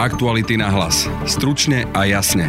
Aktuality na hlas. Stručne a jasne.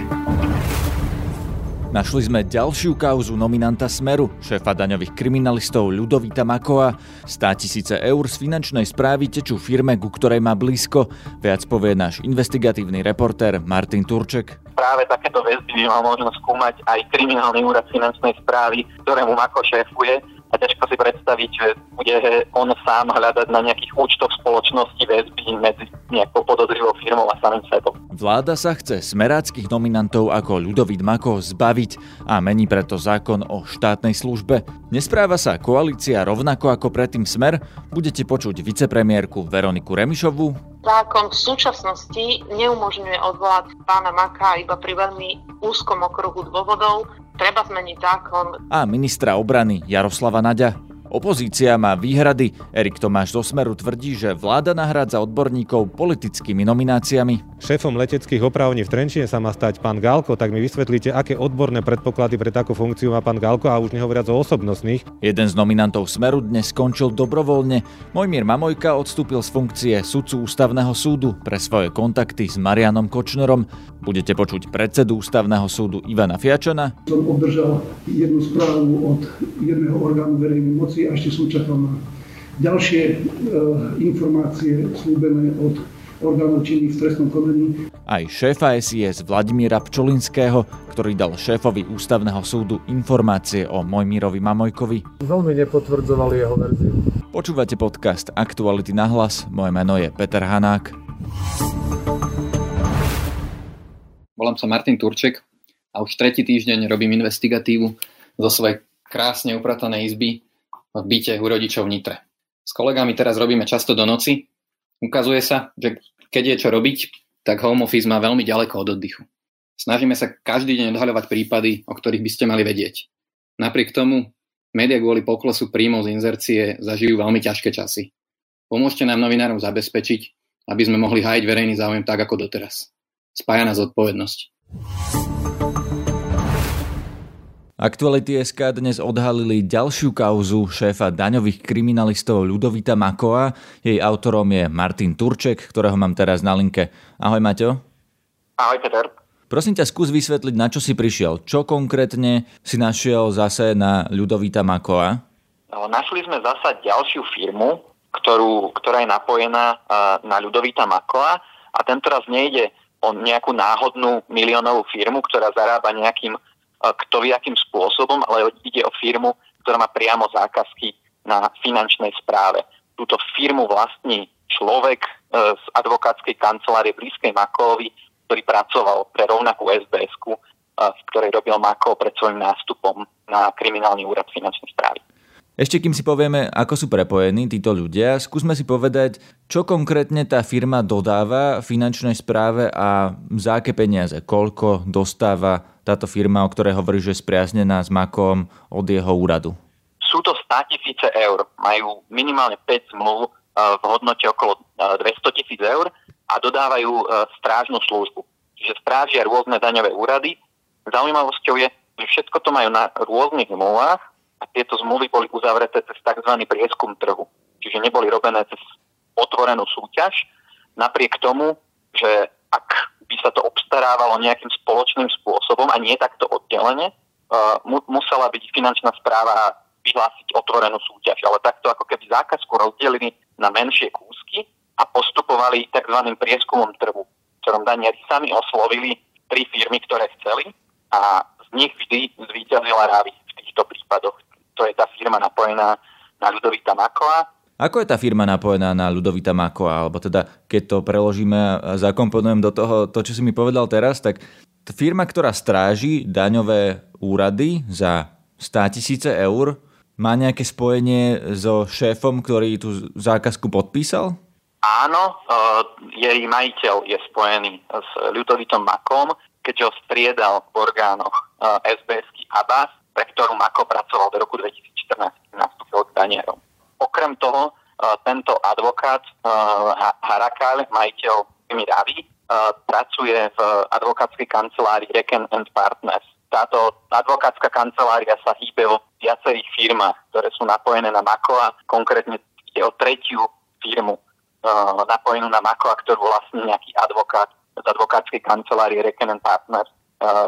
Našli sme ďalšiu kauzu nominanta Smeru, šéfa daňových kriminalistov Ľudovita Makova. 100 tisíce eur z finančnej správy tečú firme, ku ktorej má blízko. Viac povie náš investigatívny reportér Martin Turček. Práve takéto väzby by mal možno skúmať aj kriminálny úrad finančnej správy, ktorému Mako šéfuje a ťažko si predstaviť, že bude on sám hľadať na nejakých účtoch spoločnosti väzby medzi nejakou podozrivou firmou a samým sebou. Vláda sa chce smeráckých nominantov ako Ľudovít Mako zbaviť a mení preto zákon o štátnej službe. Nespráva sa koalícia rovnako ako predtým Smer? Budete počuť vicepremiérku Veroniku Remišovú, Zákon v súčasnosti neumožňuje odvolať pána Maka iba pri veľmi úzkom okruhu dôvodov, treba zmeniť zákon. A ministra obrany Jaroslava Naďa. Opozícia má výhrady. Erik Tomáš zo Smeru tvrdí, že vláda nahrádza odborníkov politickými nomináciami. Šéfom leteckých opravní v Trenčine sa má stať pán Galko, tak mi vysvetlíte, aké odborné predpoklady pre takú funkciu má pán Galko a už nehovoriac o osobnostných. Jeden z nominantov Smeru dnes skončil dobrovoľne. Mojmír Mamojka odstúpil z funkcie sudcu ústavného súdu pre svoje kontakty s Marianom Kočnerom. Budete počuť predsedu ústavného súdu Ivana Fiačana. Som obdržal jednu správu od jedného orgánu verejnej moci a ešte čakal na ďalšie e, informácie slúbené od orgánov činných v trestnom konaní. Aj šéfa SIS Vladimíra Pčolinského, ktorý dal šéfovi ústavného súdu informácie o Mojmírovi Mamojkovi. Veľmi nepotvrdzovali jeho verziu. Počúvate podcast Aktuality na hlas, moje meno je Peter Hanák. Volám sa Martin Turček a už tretí týždeň robím investigatívu zo svojej krásne upratanej izby v byte u rodičov v Nitre. S kolegami teraz robíme často do noci. Ukazuje sa, že keď je čo robiť, tak home office má veľmi ďaleko od oddychu. Snažíme sa každý deň odhaľovať prípady, o ktorých by ste mali vedieť. Napriek tomu, média kvôli poklesu príjmov z inzercie zažijú veľmi ťažké časy. Pomôžte nám novinárom zabezpečiť, aby sme mohli hájiť verejný záujem tak ako doteraz. Spája nás zodpovednosť. Aktuality SK dnes odhalili ďalšiu kauzu šéfa daňových kriminalistov Ľudovita Makoa. Jej autorom je Martin Turček, ktorého mám teraz na linke. Ahoj Maťo. Ahoj Peter. Prosím ťa, skús vysvetliť, na čo si prišiel. Čo konkrétne si našiel zase na Ľudovita Makoa? No, našli sme zasa ďalšiu firmu, ktorú, ktorá je napojená na Ľudovita Makoa a tento raz nejde o nejakú náhodnú miliónovú firmu, ktorá zarába nejakým kto vie akým spôsobom, ale ide o firmu, ktorá má priamo zákazky na finančnej správe. Túto firmu vlastní človek e, z advokátskej kancelárie blízkej Makovi, ktorý pracoval pre rovnakú sbs e, v ktorej robil Mako pred svojim nástupom na kriminálny úrad finančnej správy. Ešte kým si povieme, ako sú prepojení títo ľudia, skúsme si povedať, čo konkrétne tá firma dodáva finančnej správe a za aké peniaze, koľko dostáva táto firma, o ktorej hovorí, že je spriaznená s Makom od jeho úradu. Sú to 100 tisíce eur. Majú minimálne 5 zmluv e, v hodnote okolo 200 e, tisíc eur a dodávajú e, strážnu službu. Čiže strážia rôzne daňové úrady. Zaujímavosťou je, že všetko to majú na rôznych zmluvách a tieto zmluvy boli uzavreté cez tzv. prieskum trhu. Čiže neboli robené cez otvorenú súťaž, napriek tomu, že ak by sa to obstarávalo nejakým spoločným spôsobom a nie takto oddelenie, mu, musela byť finančná správa vyhlásiť otvorenú súťaž. Ale takto ako keby zákazku rozdelili na menšie kúsky a postupovali tzv. prieskumom trhu, ktorom daniari sami oslovili tri firmy, ktoré chceli a z nich vždy zvíťazila Ravi v týchto prípadoch to je tá firma napojená na Ľudovita Makova. Ako je tá firma napojená na Ľudovita Makova? Alebo teda, keď to preložíme a zakomponujem do toho, to, čo si mi povedal teraz, tak firma, ktorá stráži daňové úrady za 100 tisíce eur, má nejaké spojenie so šéfom, ktorý tú zákazku podpísal? Áno, e, jej majiteľ je spojený s Ľudovitom Makom, keďže ho striedal v orgánoch SBS-ky Abbas pre ktorú Mako pracoval do roku 2014, nastúpil k danierom. Okrem toho, e, tento advokát e, Harakal, majiteľ firmy Ravi, e, pracuje v advokátskej kancelárii Reken and Partners. Táto advokátska kancelária sa hýbe o viacerých firmách, ktoré sú napojené na Mako a konkrétne ide o tretiu firmu napojenú na Mako, ktorú vlastní nejaký advokát z advokátskej kancelárie Reken Partners,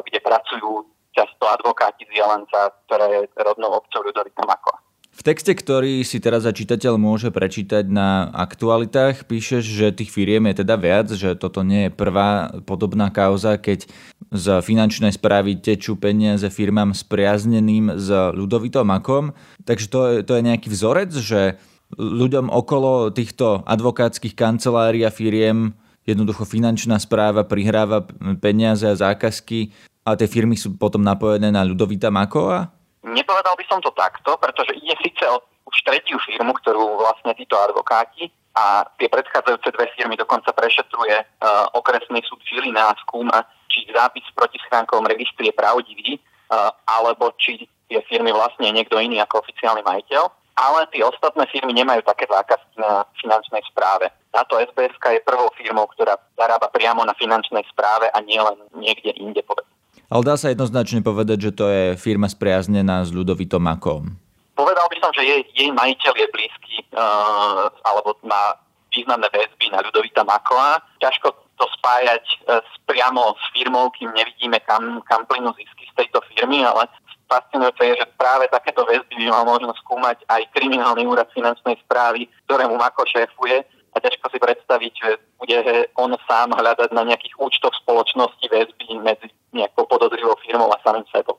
kde pracujú často advokáti z Jalenca, ktoré je rodnou obcov Ľudovita Makova. Texte, ktorý si teraz za čitateľ môže prečítať na aktualitách, píšeš, že tých firiem je teda viac, že toto nie je prvá podobná kauza, keď z finančnej správy tečú peniaze firmám spriazneným s ľudovitom Makom. Takže to je, to je nejaký vzorec, že ľuďom okolo týchto advokátskych kancelárií a firiem jednoducho finančná správa prihráva peniaze a zákazky a tie firmy sú potom napojené na ľudovita Makova? Nepovedal by som to takto, pretože ide síce o už tretiu firmu, ktorú vlastne títo advokáti a tie predchádzajúce dve firmy dokonca prešetruje uh, okresný súd Žilina a skúma, či zápis v protischránkovom registri je pravdivý, uh, alebo či tie firmy vlastne niekto iný ako oficiálny majiteľ. Ale tie ostatné firmy nemajú také zákazky na finančnej správe. Táto SBS je prvou firmou, ktorá zarába priamo na finančnej správe a nie len niekde inde, povedzme. Ale dá sa jednoznačne povedať, že to je firma spriaznená s ľudovitom Makom. Povedal by som, že jej, jej majiteľ je blízky uh, alebo má významné väzby na Ľudovita Makova. Ťažko to spájať uh, priamo s firmou, kým nevidíme, kam, kam plynú zisky z tejto firmy, ale fascinujúce je, že práve takéto väzby by mal možno skúmať aj kriminálny úrad finančnej správy, ktorému Mako šéfuje a ťažko si predstaviť, že bude on sám hľadať na nejakých účtoch spoločnosti väzby medzi nejakou podozrivou firmou a samým sebou.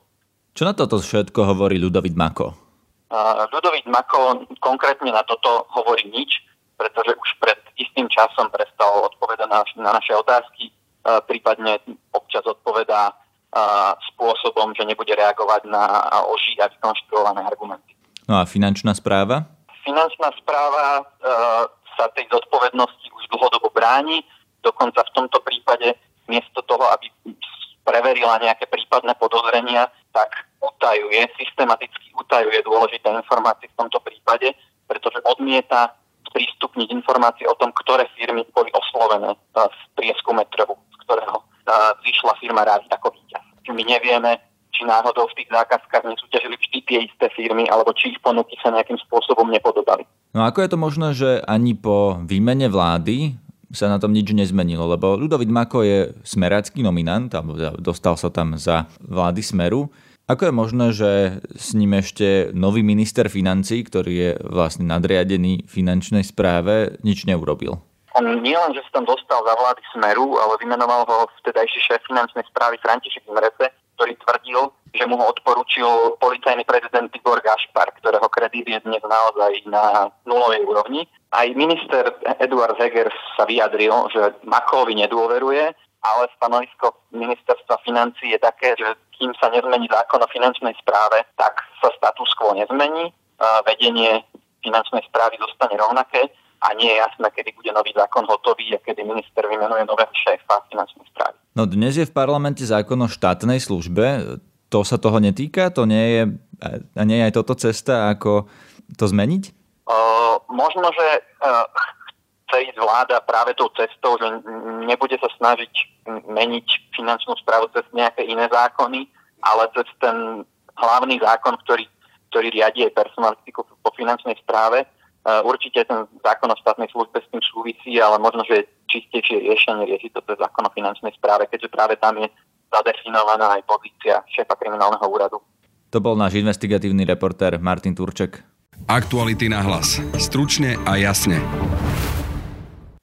Čo na toto všetko hovorí Ludovit Mako? Ludovit Mako konkrétne na toto hovorí nič, pretože už pred istým časom prestal odpovedať na, na naše otázky, prípadne občas odpovedá spôsobom, že nebude reagovať na oži a vykonštruované argumenty. No a finančná správa? Finančná správa sa tej zodpovednosti už dlhodobo bráni, dokonca v tomto prípade miesto toho, aby preverila nejaké prípadné podozrenia, tak utajuje, systematicky utajuje dôležité informácie v tomto prípade, pretože odmieta sprístupniť informácie o tom, ktoré firmy boli oslovené v prieskume trhu, z ktorého vyšla firma Rádi ako víťaz. My nevieme, či náhodou v tých zákazkách nesúťažili vždy tie isté firmy, alebo či ich ponuky sa nejakým spôsobom nepodobali. No ako je to možné, že ani po výmene vlády sa na tom nič nezmenilo, lebo Ľudovit Mako je smerácky nominant, alebo dostal sa tam za vlády Smeru. Ako je možné, že s ním ešte nový minister financí, ktorý je vlastne nadriadený finančnej správe, nič neurobil? On nie len, že sa tam dostal za vlády Smeru, ale vymenoval ho vtedajší šéf finančnej správy František Mrece, ktorý tvrdil, že mu ho odporučil policajný prezident Igor Gašpar, ktorého kredit je dnes naozaj na nulovej úrovni. Aj minister Eduard Heger sa vyjadril, že Makovi nedôveruje, ale stanovisko ministerstva financí je také, že kým sa nezmení zákon o finančnej správe, tak sa status quo nezmení, vedenie finančnej správy zostane rovnaké a nie je jasné, kedy bude nový zákon hotový a kedy minister vymenuje nového šéfa finančnej správy. No dnes je v parlamente zákon o štátnej službe. To sa toho netýka? To nie je, a nie je aj toto cesta, ako to zmeniť? Uh, možno, že uh, chce ísť vláda práve tou cestou, že nebude sa snažiť meniť finančnú správu cez nejaké iné zákony, ale cez ten hlavný zákon, ktorý, ktorý riadí aj personalistiku po finančnej správe, Určite ten zákon o štátnej službe s tým súvisí, ale možno, že je čistejšie riešenie riešiť to cez zákon o finančnej správe, keďže práve tam je zadefinovaná aj pozícia šéfa kriminálneho úradu. To bol náš investigatívny reportér Martin Turček. Aktuality na hlas. Stručne a jasne.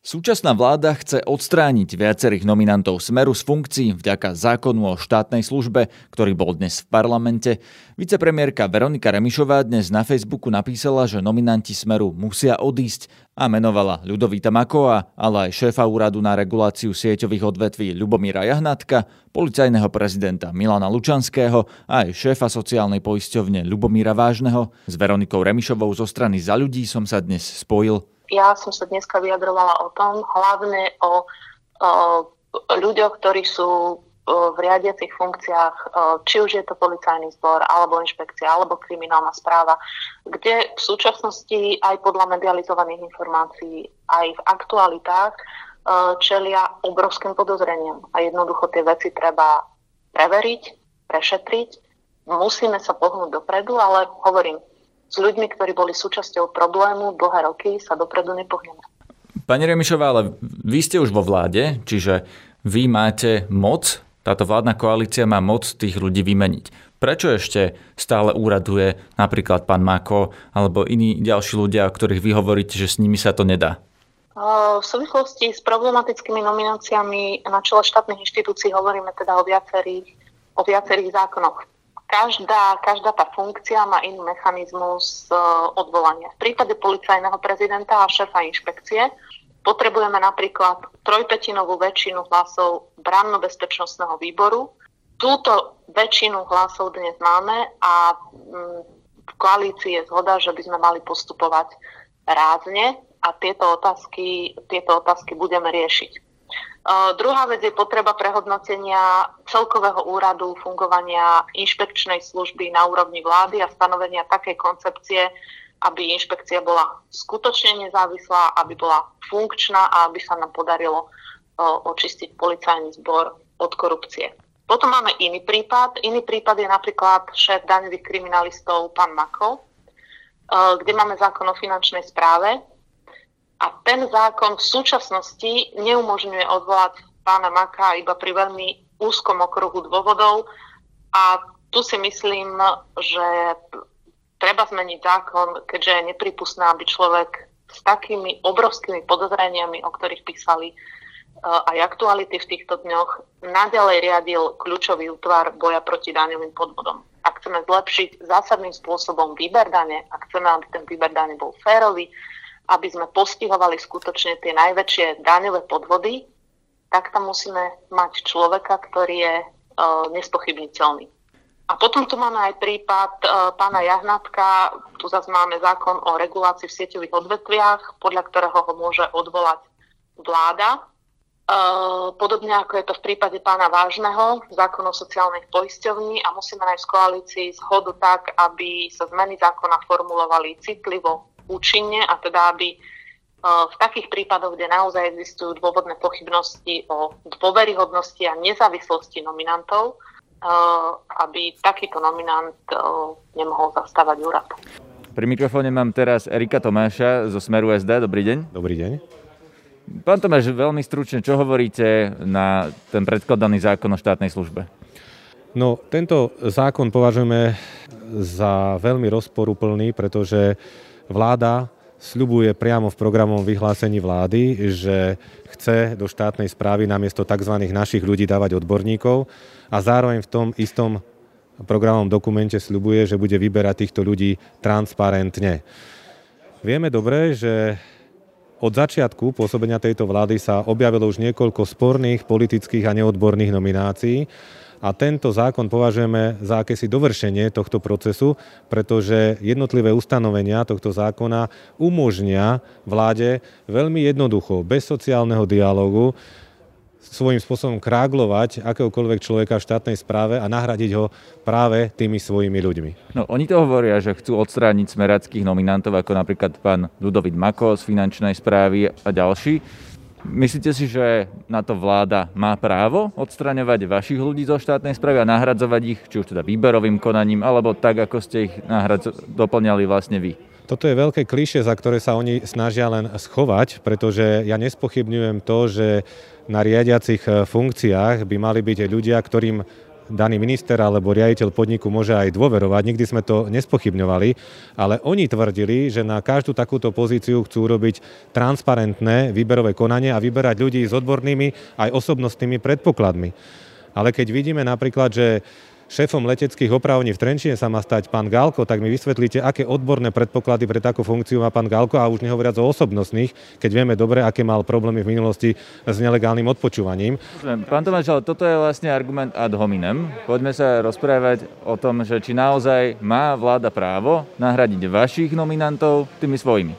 Súčasná vláda chce odstrániť viacerých nominantov Smeru z funkcií vďaka zákonu o štátnej službe, ktorý bol dnes v parlamente. Vicepremiérka Veronika Remišová dnes na Facebooku napísala, že nominanti Smeru musia odísť a menovala Ľudovíta Makova, ale aj šéfa úradu na reguláciu sieťových odvetví Ľubomíra Jahnatka, policajného prezidenta Milana Lučanského a aj šéfa sociálnej poisťovne Ľubomíra Vážneho. S Veronikou Remišovou zo strany Za ľudí som sa dnes spojil ja som sa dneska vyjadrovala o tom, hlavne o, o ľuďoch, ktorí sú v riadiacich funkciách, či už je to policajný zbor, alebo inšpekcia, alebo kriminálna správa, kde v súčasnosti aj podľa medializovaných informácií, aj v aktualitách čelia obrovským podozreniam. A jednoducho tie veci treba preveriť, prešetriť. Musíme sa pohnúť dopredu, ale hovorím, s ľuďmi, ktorí boli súčasťou problému dlhé roky, sa dopredu nepohneme. Pani Remišová, ale vy ste už vo vláde, čiže vy máte moc, táto vládna koalícia má moc tých ľudí vymeniť. Prečo ešte stále úraduje napríklad pán Mako alebo iní ďalší ľudia, o ktorých vy hovoríte, že s nimi sa to nedá? V súvislosti s problematickými nomináciami na čele štátnych inštitúcií hovoríme teda o viacerých, o viacerých zákonoch. Každá, každá tá funkcia má iný mechanizmus e, odvolania. V prípade policajného prezidenta a šéfa inšpekcie potrebujeme napríklad trojpetinovú väčšinu hlasov branno-bezpečnostného výboru, túto väčšinu hlasov dnes máme a mm, v koalícii je zhoda, že by sme mali postupovať rázne a tieto otázky, tieto otázky budeme riešiť. Uh, druhá vec je potreba prehodnotenia celkového úradu fungovania inšpekčnej služby na úrovni vlády a stanovenia takej koncepcie, aby inšpekcia bola skutočne nezávislá, aby bola funkčná a aby sa nám podarilo uh, očistiť policajný zbor od korupcie. Potom máme iný prípad. Iný prípad je napríklad šéf daňových kriminalistov, pán Mako, eh, kde máme zákon o finančnej správe. A ten zákon v súčasnosti neumožňuje odvolať pána Maka iba pri veľmi úzkom okruhu dôvodov. A tu si myslím, že treba zmeniť zákon, keďže je nepripustné, aby človek s takými obrovskými podozreniami, o ktorých písali aj aktuality v týchto dňoch naďalej riadil kľúčový útvar boja proti daňovým podvodom. Ak chceme zlepšiť zásadným spôsobom výber dane, ak chceme, aby ten výber dane bol férový, aby sme postihovali skutočne tie najväčšie daňové podvody, tak tam musíme mať človeka, ktorý je uh, nespochybniteľný. A potom tu máme aj prípad uh, pána Jahnatka, tu zase máme zákon o regulácii v sieťových odvetviach, podľa ktorého ho môže odvolať vláda Podobne ako je to v prípade pána Vážneho, zákon o sociálnej poisťovni a musíme nájsť v koalícii zhodu tak, aby sa zmeny zákona formulovali citlivo, účinne a teda aby v takých prípadoch, kde naozaj existujú dôvodné pochybnosti o dôveryhodnosti a nezávislosti nominantov, aby takýto nominant nemohol zastávať úrad. Pri mikrofóne mám teraz Erika Tomáša zo Smeru SD. Dobrý deň. Dobrý deň. Pán Tomáš, veľmi stručne, čo hovoríte na ten predkladaný zákon o štátnej službe? No, tento zákon považujeme za veľmi rozporuplný, pretože vláda sľubuje priamo v programovom vyhlásení vlády, že chce do štátnej správy namiesto tzv. našich ľudí dávať odborníkov a zároveň v tom istom programovom dokumente sľubuje, že bude vyberať týchto ľudí transparentne. Vieme dobre, že od začiatku pôsobenia tejto vlády sa objavilo už niekoľko sporných politických a neodborných nominácií a tento zákon považujeme za akési dovršenie tohto procesu, pretože jednotlivé ustanovenia tohto zákona umožnia vláde veľmi jednoducho, bez sociálneho dialogu, svojím spôsobom kráglovať akéhokoľvek človeka v štátnej správe a nahradiť ho práve tými svojimi ľuďmi. No, oni to hovoria, že chcú odstrániť smerackých nominantov, ako napríklad pán Ludovit Mako z finančnej správy a ďalší. Myslíte si, že na to vláda má právo odstraňovať vašich ľudí zo štátnej správy a nahradzovať ich, či už teda výberovým konaním, alebo tak, ako ste ich nahradz- doplňali vlastne vy? Toto je veľké kliše, za ktoré sa oni snažia len schovať, pretože ja nespochybňujem to, že na riadiacich eh, funkciách by mali byť ľudia, ktorým daný minister alebo riaditeľ podniku môže aj dôverovať. Nikdy sme to nespochybňovali, ale oni tvrdili, že na každú takúto pozíciu chcú robiť transparentné výberové konanie a vyberať ľudí s odbornými aj osobnostnými predpokladmi. Ale keď vidíme napríklad, že šéfom leteckých opravní v Trenčine sa má stať pán Galko, tak mi vysvetlíte, aké odborné predpoklady pre takú funkciu má pán Galko a už nehovoriac o osobnostných, keď vieme dobre, aké mal problémy v minulosti s nelegálnym odpočúvaním. Pán Tomáš, ale toto je vlastne argument ad hominem. Poďme sa rozprávať o tom, že či naozaj má vláda právo nahradiť vašich nominantov tými svojimi.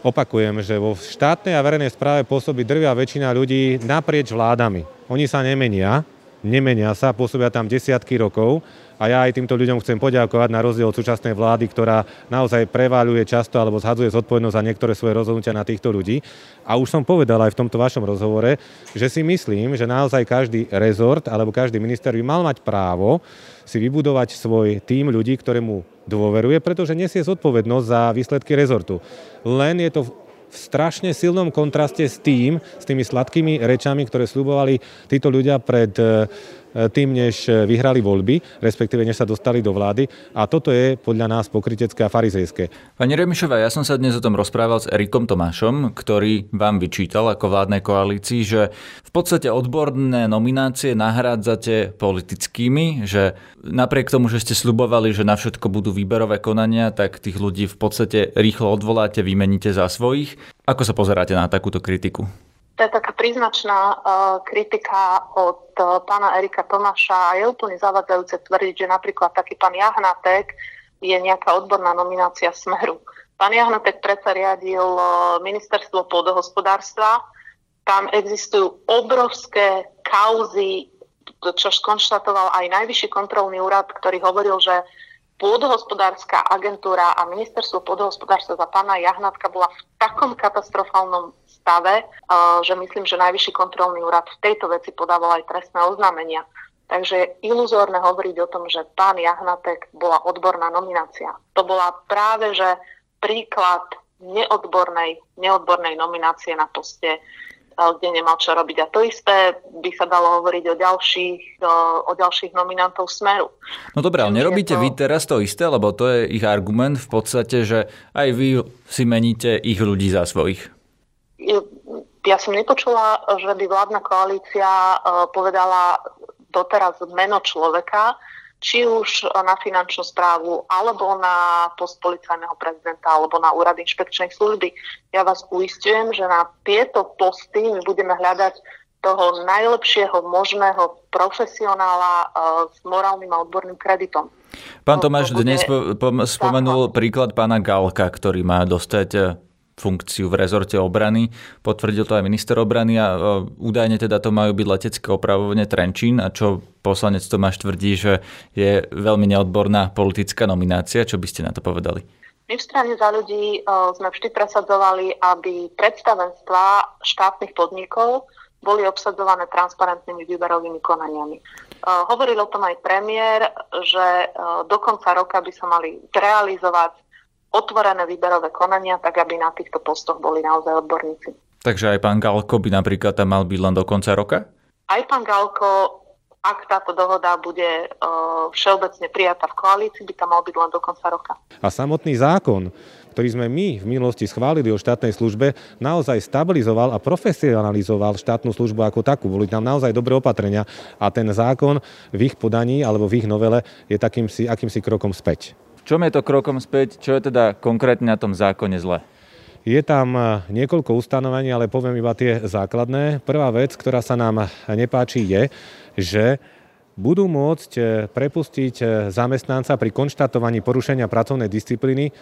Opakujem, že vo štátnej a verejnej správe pôsobí drvia väčšina ľudí naprieč vládami. Oni sa nemenia, nemenia sa, pôsobia tam desiatky rokov a ja aj týmto ľuďom chcem poďakovať na rozdiel od súčasnej vlády, ktorá naozaj preváľuje často alebo zhadzuje zodpovednosť za niektoré svoje rozhodnutia na týchto ľudí. A už som povedal aj v tomto vašom rozhovore, že si myslím, že naozaj každý rezort alebo každý minister by mal mať právo si vybudovať svoj tým ľudí, ktorému dôveruje, pretože nesie zodpovednosť za výsledky rezortu. Len je to v strašne silnom kontraste s tým, s tými sladkými rečami, ktoré slúbovali títo ľudia pred E, tým, než e, vyhrali voľby, respektíve než sa dostali do vlády. A toto je podľa nás pokrytecké a farizejské. Pani Remišová, ja som sa dnes o tom rozprával s Erikom Tomášom, ktorý vám vyčítal ako vládnej koalícii, že v podstate odborné nominácie nahrádzate politickými, že napriek tomu, že ste slubovali, že na všetko budú výberové konania, tak tých ľudí v podstate rýchlo odvoláte, vymeníte za svojich. Ako sa pozeráte na takúto kritiku? To je taká príznačná uh, kritika od uh, pána Erika Tomáša a je úplne zavadzajúce tvrdiť, že napríklad taký pán Jahnatek je nejaká odborná nominácia Smeru. Pán Jahnatek predsa riadil uh, ministerstvo pôdohospodárstva. Tam existujú obrovské kauzy, čo skonštatoval aj Najvyšší kontrolný úrad, ktorý hovoril, že pôdohospodárska agentúra a ministerstvo pôdohospodárstva za pána Jahnatka bola v takom katastrofálnom stave, že myslím, že Najvyšší kontrolný úrad v tejto veci podával aj trestné oznámenia. Takže je iluzórne hovoriť o tom, že pán Jahnatek bola odborná nominácia. To bola práve že príklad neodbornej, neodbornej nominácie na poste, kde nemal čo robiť. A to isté by sa dalo hovoriť o ďalších, o, o ďalších nominantov Smeru. No dobré, ale nerobíte to... vy teraz to isté, lebo to je ich argument v podstate, že aj vy si meníte ich ľudí za svojich ja som nepočula, že by vládna koalícia e, povedala doteraz meno človeka, či už na finančnú správu, alebo na post policajného prezidenta, alebo na úrad inšpekčnej služby. Ja vás uistujem, že na tieto posty my budeme hľadať toho najlepšieho možného profesionála uh, s morálnym a odborným kreditom. Pán Tomáš dnes po, po, spomenul príklad pána Galka, ktorý má dostať e, funkciu v rezorte obrany. Potvrdil to aj minister obrany a údajne teda to majú byť letecké opravovne Trenčín a čo poslanec Tomáš tvrdí, že je veľmi neodborná politická nominácia. Čo by ste na to povedali? My v strane za ľudí sme vždy presadzovali, aby predstavenstva štátnych podnikov boli obsadzované transparentnými výberovými konaniami. Hovoril o tom aj premiér, že do konca roka by sa mali zrealizovať otvorené výberové konania, tak aby na týchto postoch boli naozaj odborníci. Takže aj pán Galko by napríklad tam mal byť len do konca roka? Aj pán Galko, ak táto dohoda bude uh, všeobecne prijatá v koalícii, by tam mal byť len do konca roka. A samotný zákon, ktorý sme my v minulosti schválili o štátnej službe, naozaj stabilizoval a profesionalizoval štátnu službu ako takú. Boli tam naozaj dobré opatrenia a ten zákon v ich podaní alebo v ich novele je takýmsi, akýmsi krokom späť čom je to krokom späť? Čo je teda konkrétne na tom zákone zle? Je tam e, niekoľko ustanovení, ale poviem iba tie základné. Prvá vec, ktorá sa nám nepáči, je, že budú môcť e, prepustiť e, zamestnanca pri konštatovaní porušenia pracovnej disciplíny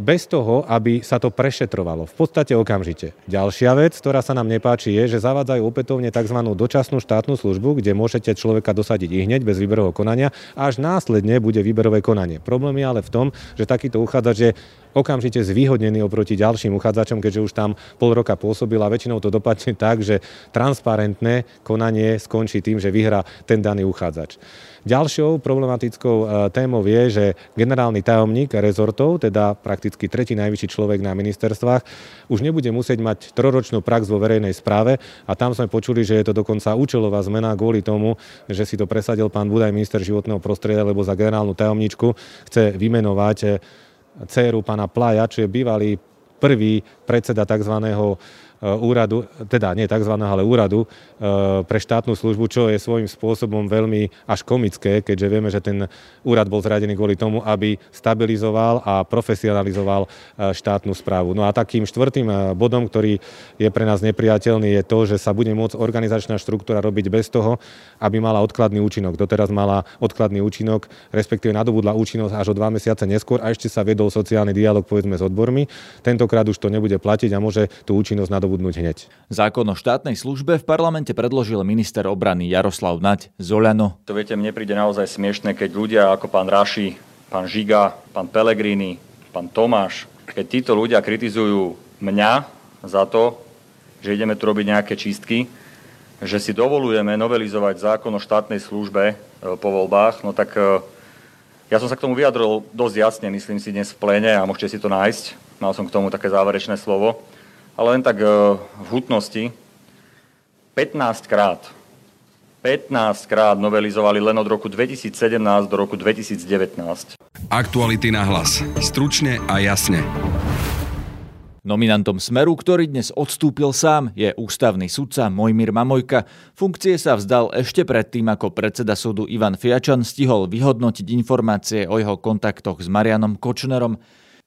bez toho, aby sa to prešetrovalo. V podstate okamžite. Ďalšia vec, ktorá sa nám nepáči, je, že zavádzajú opätovne tzv. dočasnú štátnu službu, kde môžete človeka dosadiť i hneď bez výberového konania až následne bude výberové konanie. Problém je ale v tom, že takýto uchádzač je okamžite zvýhodnený oproti ďalším uchádzačom, keďže už tam pol roka pôsobil a väčšinou to dopadne tak, že transparentné konanie skončí tým, že vyhrá ten daný uchádzač. Ďalšou problematickou e, témou je, že generálny tajomník rezortov, teda prakticky tretí najvyšší človek na ministerstvách, už nebude musieť mať troročnú prax vo verejnej správe a tam sme počuli, že je to dokonca účelová zmena kvôli tomu, že si to presadil pán Budaj, minister životného prostredia, lebo za generálnu tajomničku chce vymenovať e, dceru pána Plaja, čo je bývalý prvý predseda tzv. Eh, úradu, teda nie tzv. ale úradu eh, pre štátnu službu, čo je svojím spôsobom veľmi až komické, keďže vieme, že ten úrad bol zradený kvôli tomu, aby stabilizoval a profesionalizoval eh, štátnu správu. No a takým štvrtým bodom, ktorý je pre nás nepriateľný, je to, že sa bude môcť organizačná štruktúra robiť bez toho, aby mala odkladný účinok. Doteraz mala odkladný účinok, respektíve nadobudla účinnosť až o dva mesiace neskôr a ešte sa vedol sociálny dialog povedzme s odbormi. Tentokrát už to nebude platiť a môže tú účinnosť nadobudnúť nadobudnúť hneď. Zákon o štátnej službe v parlamente predložil minister obrany Jaroslav Naď Zoliano. To viete, mne príde naozaj smiešne, keď ľudia ako pán Raši, pán Žiga, pán Pelegrini, pán Tomáš, keď títo ľudia kritizujú mňa za to, že ideme tu robiť nejaké čistky, že si dovolujeme novelizovať zákon o štátnej službe e, po voľbách, no tak e, ja som sa k tomu vyjadril dosť jasne, myslím si, dnes v pléne a môžete si to nájsť. Mal som k tomu také záverečné slovo Ale len tak e, v hutnosti. 15 krát 15 krát novelizovali len od roku 2017 do roku 2019. Aktuality na hlas. Stručne a jasne. Nominantom Smeru, ktorý dnes odstúpil sám, je ústavný sudca Mojmír Mamojka. Funkcie sa vzdal ešte predtým, ako predseda súdu Ivan Fiačan stihol vyhodnotiť informácie o jeho kontaktoch s Marianom Kočnerom.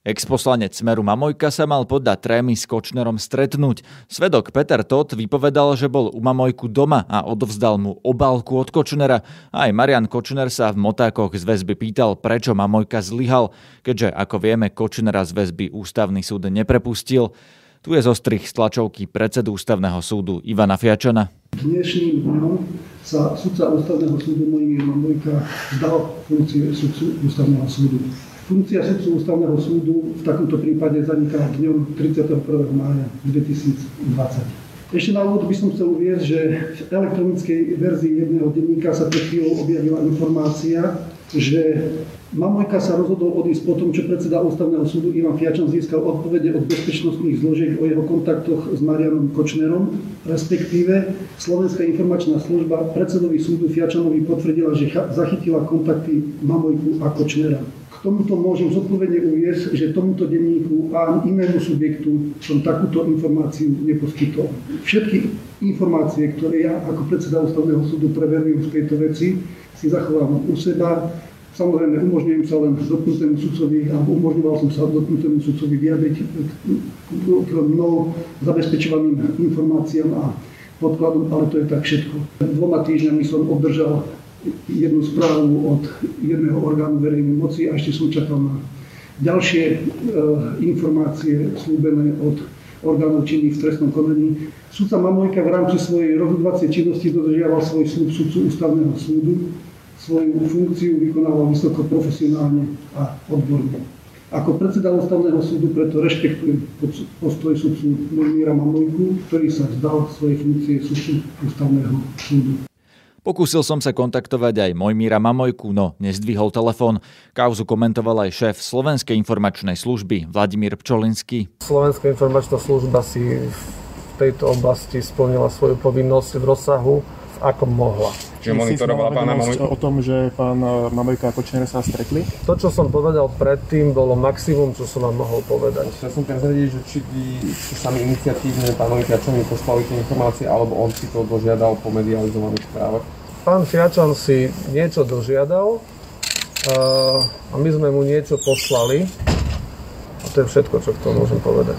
Exposlanec Smeru Mamojka sa mal podľa trémy s Kočnerom stretnúť. Svedok Peter Todt vypovedal, že bol u Mamojku doma a odovzdal mu obálku od Kočnera. Aj Marian Kočner sa v motákoch z väzby pýtal, prečo Mamojka zlyhal, keďže, ako vieme, Kočnera z väzby ústavný súd neprepustil. Tu je zostrich z tlačovky predsedu ústavného súdu Ivana Fiačana. Dnešným dňom sa sudca ústavného súdu Mojmír Mamojka zdal funkcie sudcu ústavného súdu. Funkcia sudcu ústavného súdu v takomto prípade zaniká dňom 31. mája 2020. Ešte na úvod by som chcel uvieť, že v elektronickej verzii jedného denníka sa pred chvíľou objavila informácia, že Mamojka sa rozhodol odísť po tom, čo predseda ústavného súdu Ivan Fiačan získal odpovede od bezpečnostných zložiek o jeho kontaktoch s Marianom Kočnerom, respektíve Slovenská informačná služba predsedovi súdu Fiačanovi potvrdila, že zachytila kontakty Mamojku a Kočnera tomuto môžem zodpovedne uviesť, že tomuto denníku a inému subjektu som takúto informáciu neposkytol. Všetky informácie, ktoré ja ako predseda ústavného súdu preverujem v tejto veci, si zachovávam u seba. Samozrejme, umožňujem sa len dotknutému sudcovi, alebo umožňoval som sa dotknutému sudcovi vyjadriť k mnou zabezpečovaným informáciám a podkladom, ale to je tak všetko. Dvoma týždňami som obdržal jednu správu od jedného orgánu verejnej moci a ešte som čakal na ďalšie e, informácie slúbené od orgánov činných v trestnom konaní. Sudca Mamojka v rámci svojej rozhodovacej činnosti dodržiaval svoj slúb sudcu ústavného súdu, svoju funkciu vykonával vysoko profesionálne a odborne. Ako predseda ústavného súdu preto rešpektujem postoj sudcu Mojmíra Mamojku, ktorý sa vzdal svojej funkcie sudcu ústavného súdu. Pokúsil som sa kontaktovať aj Mojmíra Mamojku, no nezdvihol telefón. Kauzu komentoval aj šéf Slovenskej informačnej služby Vladimír Pčolinský. Slovenská informačná služba si v tejto oblasti splnila svoju povinnosť v rozsahu, v akom mohla. Čiže monitorovala pána Mamojka? O tom, že pán eh, Mamojka a Kočner sa stretli? To, čo som povedal predtým, bolo maximum, čo som vám mohol povedať. Ja som teraz vedieť, že či by sami iniciatívne pánovi Fiačovi poslali tie informácie, alebo on si to dožiadal po medializovaných správach? Pán Fiačan si niečo dožiadal eh, a my sme mu niečo poslali. A to je všetko, čo k tomu môžem povedať.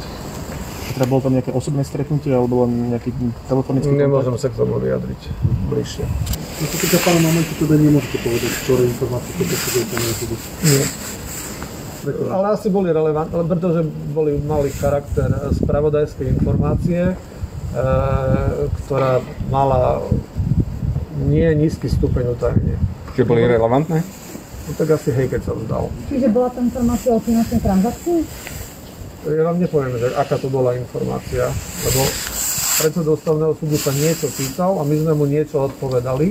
Teda bolo tam nejaké osobné stretnutie alebo len nejaký telefonický kontakt? Nemôžem sa k tomu vyjadriť bližšie. Čo sa týka pána momentu, teda nemôžete povedať, ktoré informácie to YouTube? Nie. Ale asi boli relevantné, pretože boli, mali charakter spravodajskej informácie, e, ktorá mala nie nízky stupeň utajenia. Čiže boli relevantné? No tak asi hej, keď sa vzdal. Čiže bola to informácia o finančnej transakcii? Ja vám nepoviem, že aká to bola informácia, lebo predseda ústavného súdu sa niečo pýtal a my sme mu niečo odpovedali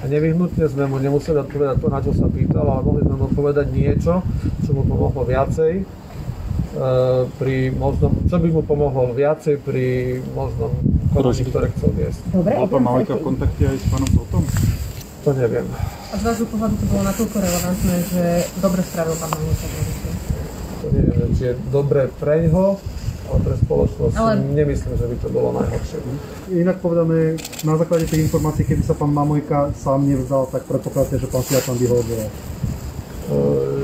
a nevyhnutne sme mu nemuseli odpovedať to, na čo sa pýtal, ale mohli sme mu odpovedať niečo, čo mu pomohlo viacej e, pri možnom, čo by mu pomohlo viacej pri možnom konaní, ktoré chcel viesť. Dobre, Bol pán Malika v kontakte aj s pánom Sotom? To neviem. A z vášho pohľadu to bolo natoľko relevantné, že dobre spravil pán Malika Je dobre pre ňoho, ale pre spoločnosť ale... nemyslím, že by to bolo najhoršie. Inak povedané, na základe tých informácií, keby sa pán Mamojka sám nevzal, tak predpokladáte, že pán Fiačan by ho odvolal.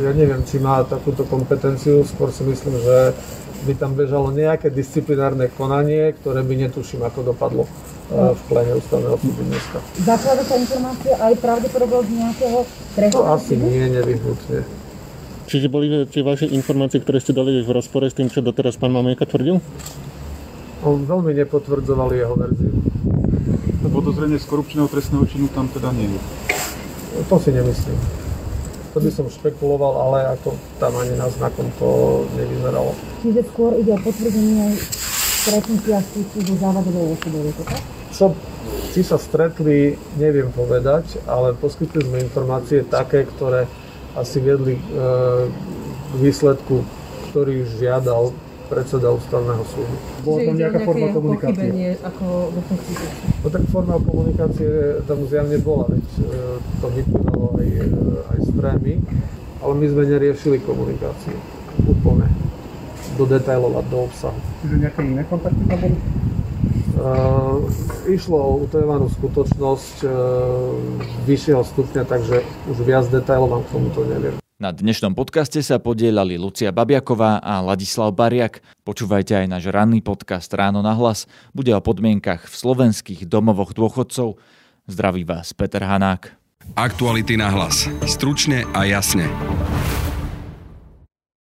Ja neviem, či má takúto kompetenciu, skôr si myslím, že by tam bežalo nejaké disciplinárne konanie, ktoré by netuším, ako dopadlo v plene ústavného súdu dneska. Zaklada sa informácia aj pravdepodobnosť nejakého trestu? To asi nie, nevyhnutne. Čiže boli tie vaše informácie, ktoré ste dali v rozpore s tým, čo doteraz pán Mamejka tvrdil? On veľmi nepotvrdzovali jeho verziu. Podozrenie z korupčného trestného činu tam teda nie je? To si nemyslím. To by som špekuloval, ale ako tam ani na znakom to nevyzeralo. Čiže skôr ide o potvrdenie stretnutia s so závadovou osobou, je to tak? Čo, či sa stretli, neviem povedať, ale poskytli sme informácie také, ktoré asi viedli e, k výsledku, ktorý žiadal predseda ústavného súdu. Bola tam nejaká forma komunikácie? ako vo funkcii No tak forma komunikácie tam zjavne bola, veď e, to vyplývalo aj, e, aj z trémy, ale my sme neriešili komunikáciu úplne do detailov a do obsahu. Čiže nejaké iné kontakty tam boli? Uh, išlo o utajovanú skutočnosť uh, vyššieho stupňa, takže už viac detailov vám k tomuto neviem. Na dnešnom podcaste sa podielali Lucia Babiaková a Ladislav Bariak. Počúvajte aj náš ranný podcast Ráno na hlas. Bude o podmienkach v slovenských domovoch dôchodcov. Zdraví vás Peter Hanák. Aktuality na hlas. Stručne a jasne.